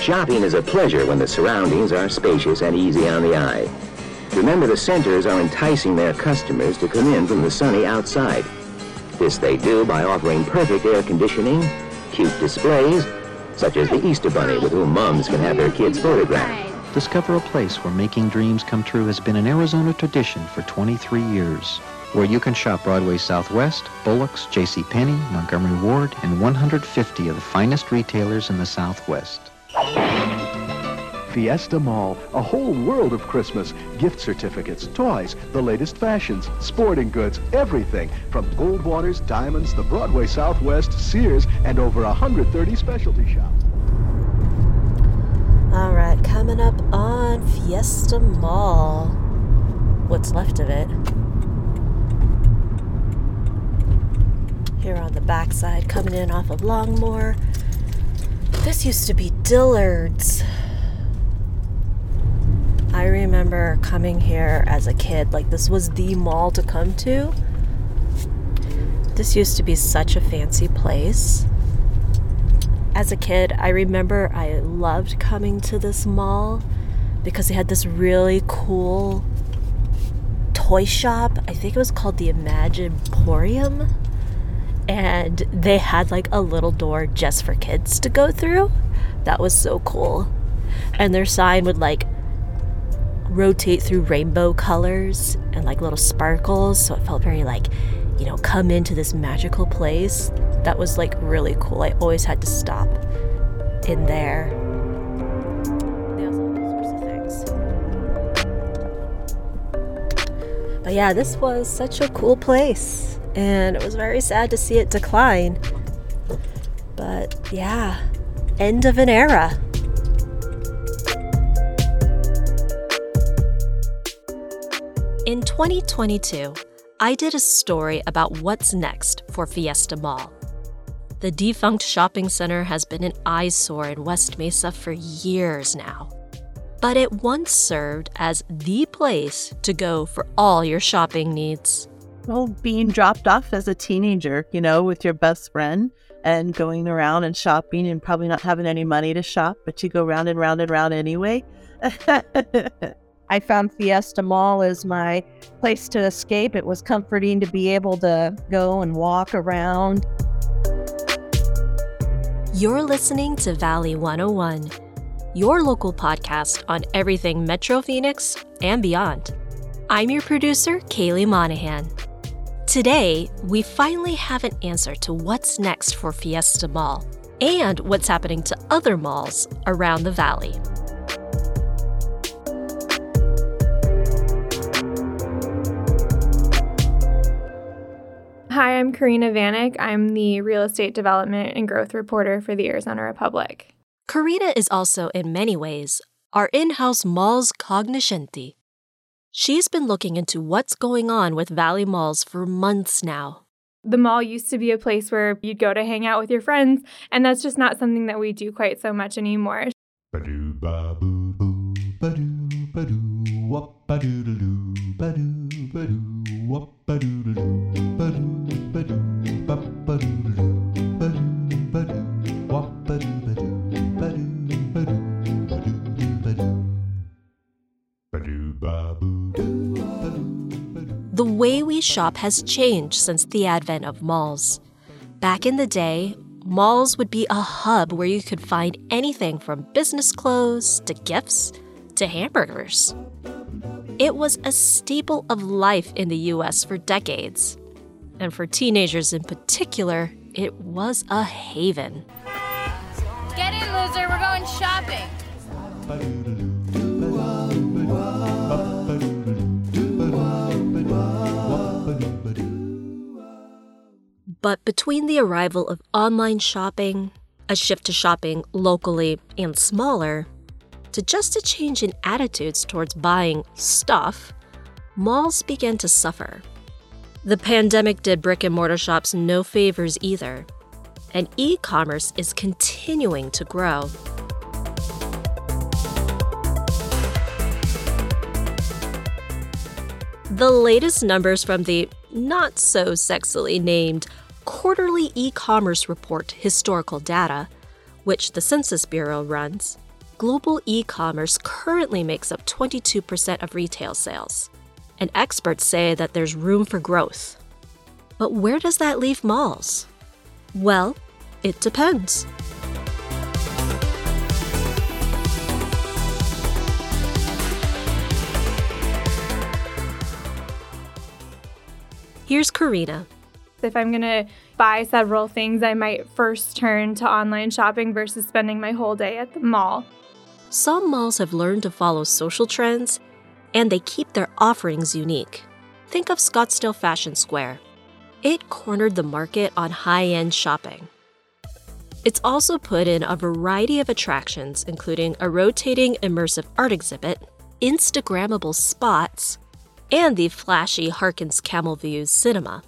Shopping is a pleasure when the surroundings are spacious and easy on the eye. Remember, the centers are enticing their customers to come in from the sunny outside. This they do by offering perfect air conditioning, cute displays, such as the Easter Bunny with whom moms can have their kids photographed. Discover a place where making dreams come true has been an Arizona tradition for 23 years. Where you can shop Broadway Southwest, Bullock's, J.C. Penney, Montgomery Ward, and 150 of the finest retailers in the Southwest. Fiesta Mall, a whole world of Christmas. Gift certificates, toys, the latest fashions, sporting goods, everything. From Goldwater's, Diamonds, the Broadway Southwest, Sears, and over 130 specialty shops. All right, coming up on Fiesta Mall. What's left of it. Here on the backside, coming in off of Longmore. This used to be Dillard's. I remember coming here as a kid, like, this was the mall to come to. This used to be such a fancy place. As a kid, I remember I loved coming to this mall because they had this really cool toy shop. I think it was called the Imagiporium. And they had like a little door just for kids to go through. That was so cool. And their sign would like rotate through rainbow colors and like little sparkles. So it felt very like, you know, come into this magical place. That was like really cool. I always had to stop in there. But yeah, this was such a cool place. And it was very sad to see it decline. But yeah, end of an era. In 2022, I did a story about what's next for Fiesta Mall. The defunct shopping center has been an eyesore in West Mesa for years now. But it once served as the place to go for all your shopping needs. Well, being dropped off as a teenager, you know, with your best friend and going around and shopping and probably not having any money to shop, but you go round and round and round anyway. I found Fiesta Mall as my place to escape. It was comforting to be able to go and walk around. You're listening to Valley 101, your local podcast on everything Metro Phoenix and beyond. I'm your producer, Kaylee Monahan. Today, we finally have an answer to what's next for Fiesta Mall and what's happening to other malls around the valley. I'm Corina Vanek. I'm the real estate development and growth reporter for the Arizona Republic. Corina is also, in many ways, our in house mall's cognoscenti. She's been looking into what's going on with Valley Malls for months now. The mall used to be a place where you'd go to hang out with your friends, and that's just not something that we do quite so much anymore. Ba-doo ba boo boo ba-doo ba-doo wop ba-doo doo ba-doo ba-doo wop ba-doo doo ba-doo ba-doo ba ba-doo doo ba-doo ba-doo wop ba-doo ba-doo ba-doo ba-doo ba-doo ba-doo ba-doo ba boo ba-doo ba-doo The way we shop has changed since the advent of malls. Back in the day, malls would be a hub where you could find anything from business clothes to gifts to hamburgers. It was a staple of life in the US for decades. And for teenagers in particular, it was a haven. Get in, loser. We're going shopping. But between the arrival of online shopping, a shift to shopping locally and smaller, to just a change in attitudes towards buying stuff, malls began to suffer. The pandemic did brick and mortar shops no favors either, and e commerce is continuing to grow. The latest numbers from the not so sexily named Quarterly E Commerce Report Historical Data, which the Census Bureau runs, global e commerce currently makes up 22% of retail sales, and experts say that there's room for growth. But where does that leave malls? Well, it depends. Here's Corina. If I'm going to buy several things, I might first turn to online shopping versus spending my whole day at the mall. Some malls have learned to follow social trends and they keep their offerings unique. Think of Scottsdale Fashion Square. It cornered the market on high end shopping. It's also put in a variety of attractions, including a rotating immersive art exhibit, Instagrammable spots, and the flashy Harkins Camel Views cinema.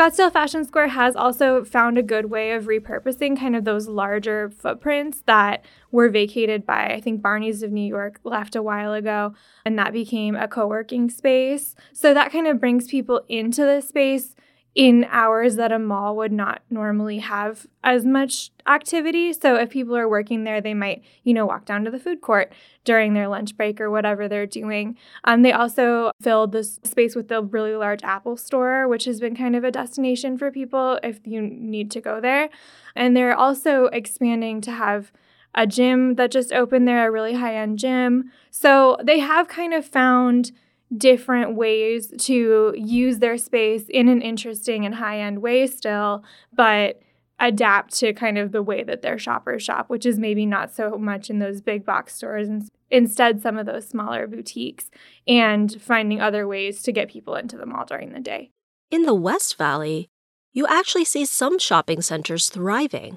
Scottsdale Fashion Square has also found a good way of repurposing kind of those larger footprints that were vacated by, I think, Barney's of New York left a while ago, and that became a co working space. So that kind of brings people into the space in hours that a mall would not normally have as much activity. So if people are working there, they might, you know, walk down to the food court during their lunch break or whatever they're doing. Um, they also filled this space with the really large Apple store, which has been kind of a destination for people if you need to go there. And they're also expanding to have a gym that just opened there, a really high end gym. So they have kind of found different ways to use their space in an interesting and high end way still, but adapt to kind of the way that their shoppers shop, which is maybe not so much in those big box stores and instead some of those smaller boutiques and finding other ways to get people into the mall during the day. In the West Valley, you actually see some shopping centers thriving.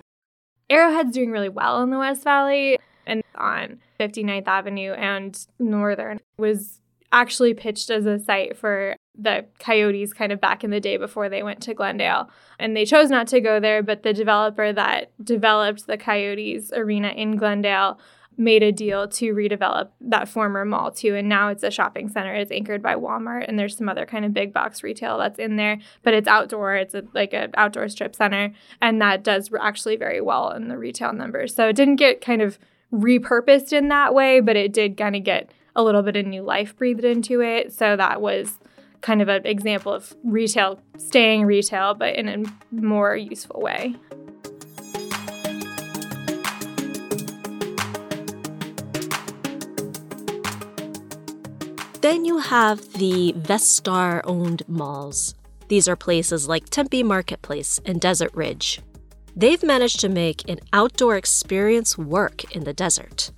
Arrowhead's doing really well in the West Valley and on 59th Avenue and Northern was actually pitched as a site for the Coyotes kind of back in the day before they went to Glendale. And they chose not to go there, but the developer that developed the Coyotes arena in Glendale made a deal to redevelop that former mall too. And now it's a shopping center. It's anchored by Walmart and there's some other kind of big box retail that's in there, but it's outdoor. It's a, like an outdoor strip center. And that does actually very well in the retail numbers. So it didn't get kind of repurposed in that way, but it did kind of get a little bit of new life breathed into it. So that was kind of an example of retail staying retail, but in a more useful way. Then you have the Vestar owned malls. These are places like Tempe Marketplace and Desert Ridge. They've managed to make an outdoor experience work in the desert.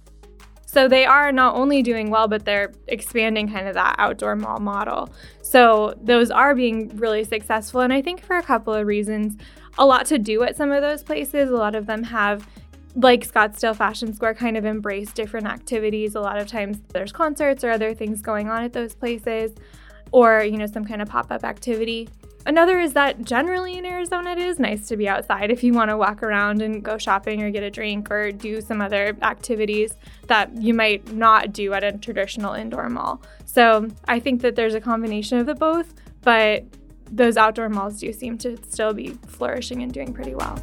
So they are not only doing well, but they're expanding kind of that outdoor mall model. So those are being really successful. And I think for a couple of reasons, a lot to do at some of those places. A lot of them have like Scottsdale Fashion Square kind of embrace different activities. A lot of times there's concerts or other things going on at those places or, you know, some kind of pop-up activity. Another is that generally in Arizona, it is nice to be outside if you want to walk around and go shopping or get a drink or do some other activities that you might not do at a traditional indoor mall. So I think that there's a combination of the both, but those outdoor malls do seem to still be flourishing and doing pretty well.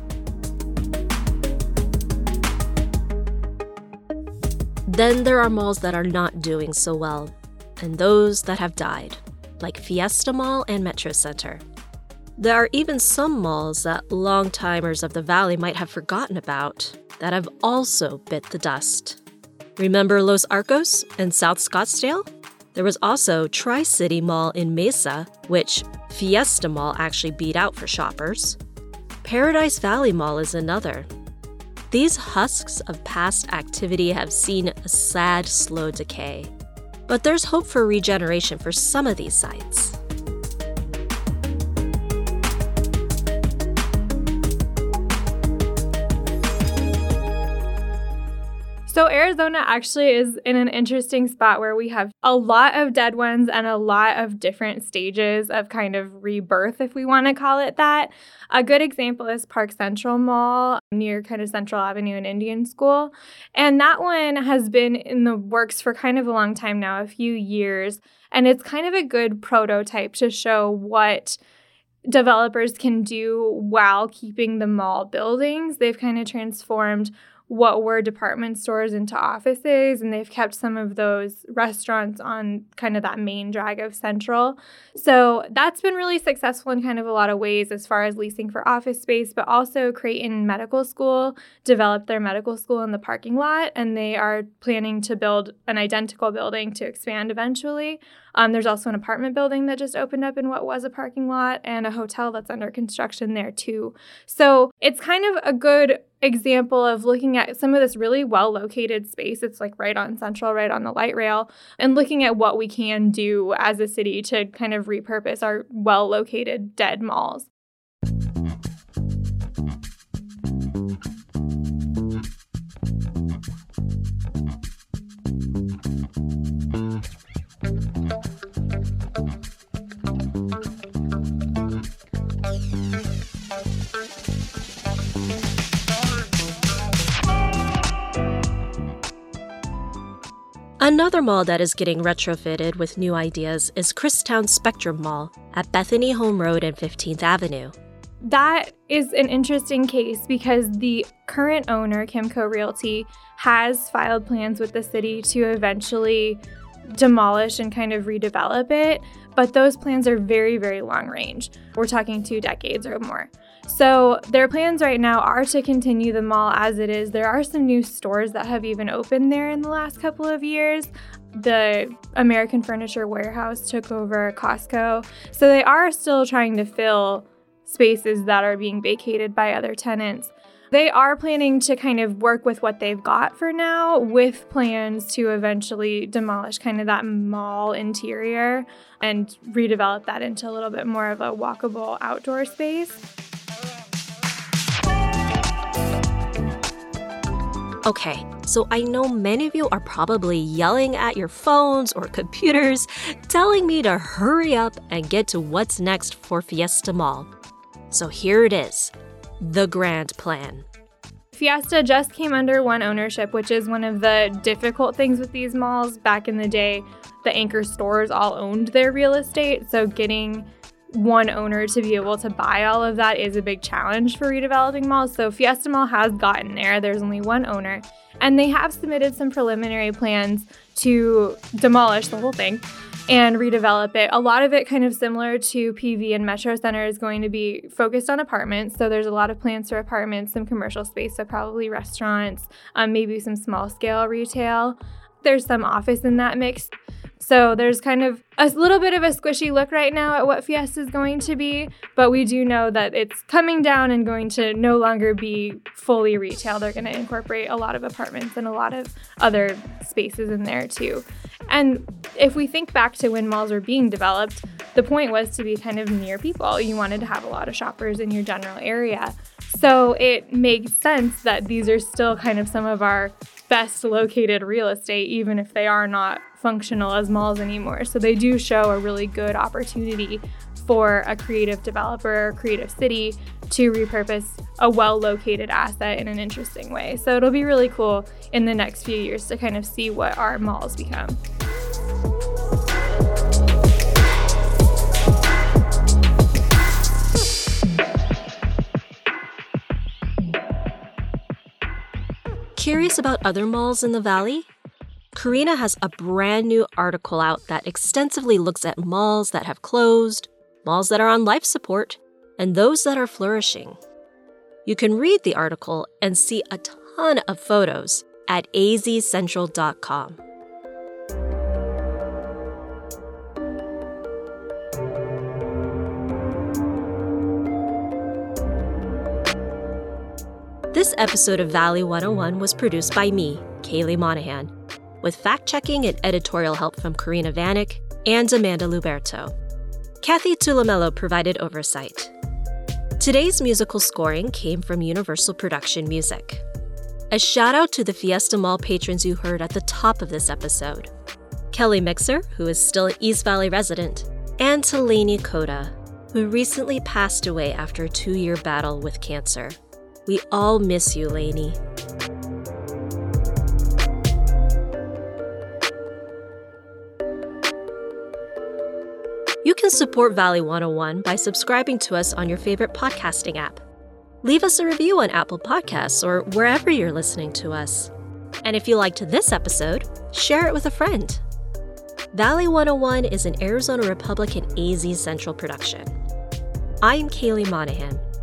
Then there are malls that are not doing so well, and those that have died, like Fiesta Mall and Metro Center. There are even some malls that long timers of the valley might have forgotten about that have also bit the dust. Remember Los Arcos and South Scottsdale? There was also Tri City Mall in Mesa, which Fiesta Mall actually beat out for shoppers. Paradise Valley Mall is another. These husks of past activity have seen a sad, slow decay. But there's hope for regeneration for some of these sites. So, Arizona actually is in an interesting spot where we have a lot of dead ones and a lot of different stages of kind of rebirth, if we want to call it that. A good example is Park Central Mall near kind of Central Avenue and Indian School. And that one has been in the works for kind of a long time now, a few years. And it's kind of a good prototype to show what developers can do while keeping the mall buildings. They've kind of transformed what were department stores into offices, and they've kept some of those restaurants on kind of that main drag of Central. So that's been really successful in kind of a lot of ways as far as leasing for office space, but also Creighton Medical School developed their medical school in the parking lot, and they are planning to build an identical building to expand eventually. Um, there's also an apartment building that just opened up in what was a parking lot, and a hotel that's under construction there too. So it's kind of a good example of looking at some of this really well located space. It's like right on Central, right on the light rail, and looking at what we can do as a city to kind of repurpose our well located dead malls. Another mall that is getting retrofitted with new ideas is Christown Spectrum Mall at Bethany Home Road and 15th Avenue. That is an interesting case because the current owner, Kimco Realty, has filed plans with the city to eventually demolish and kind of redevelop it, but those plans are very, very long range. We're talking two decades or more. So, their plans right now are to continue the mall as it is. There are some new stores that have even opened there in the last couple of years. The American Furniture Warehouse took over Costco. So, they are still trying to fill spaces that are being vacated by other tenants. They are planning to kind of work with what they've got for now, with plans to eventually demolish kind of that mall interior and redevelop that into a little bit more of a walkable outdoor space. Okay, so I know many of you are probably yelling at your phones or computers, telling me to hurry up and get to what's next for Fiesta Mall. So here it is the grand plan. Fiesta just came under one ownership, which is one of the difficult things with these malls. Back in the day, the anchor stores all owned their real estate, so getting one owner to be able to buy all of that is a big challenge for redeveloping malls. So Fiesta Mall has gotten there. There's only one owner. And they have submitted some preliminary plans to demolish the whole thing and redevelop it. A lot of it kind of similar to PV and Metro Center is going to be focused on apartments. So there's a lot of plans for apartments, some commercial space, so probably restaurants, um, maybe some small scale retail. There's some office in that mix. So there's kind of a little bit of a squishy look right now at what Fiesta is going to be, but we do know that it's coming down and going to no longer be fully retail. They're going to incorporate a lot of apartments and a lot of other spaces in there too. And if we think back to when malls were being developed, the point was to be kind of near people. You wanted to have a lot of shoppers in your general area. So it makes sense that these are still kind of some of our best located real estate, even if they are not functional as malls anymore. So they do show a really good opportunity for a creative developer creative city to repurpose a well located asset in an interesting way. So it'll be really cool in the next few years to kind of see what our malls become. Curious about other malls in the valley? Corina has a brand new article out that extensively looks at malls that have closed, malls that are on life support, and those that are flourishing. You can read the article and see a ton of photos at azcentral.com. This episode of Valley 101 was produced by me, Kaylee Monahan, with fact checking and editorial help from Corina Vanek and Amanda Luberto. Kathy Tulumello provided oversight. Today's musical scoring came from Universal Production Music. A shout out to the Fiesta Mall patrons you heard at the top of this episode Kelly Mixer, who is still an East Valley resident, and to Lainey Coda, who recently passed away after a two year battle with cancer. We all miss you, Lainey. You can support Valley 101 by subscribing to us on your favorite podcasting app. Leave us a review on Apple Podcasts or wherever you're listening to us. And if you liked this episode, share it with a friend. Valley 101 is an Arizona Republican AZ Central production. I'm Kaylee Monahan.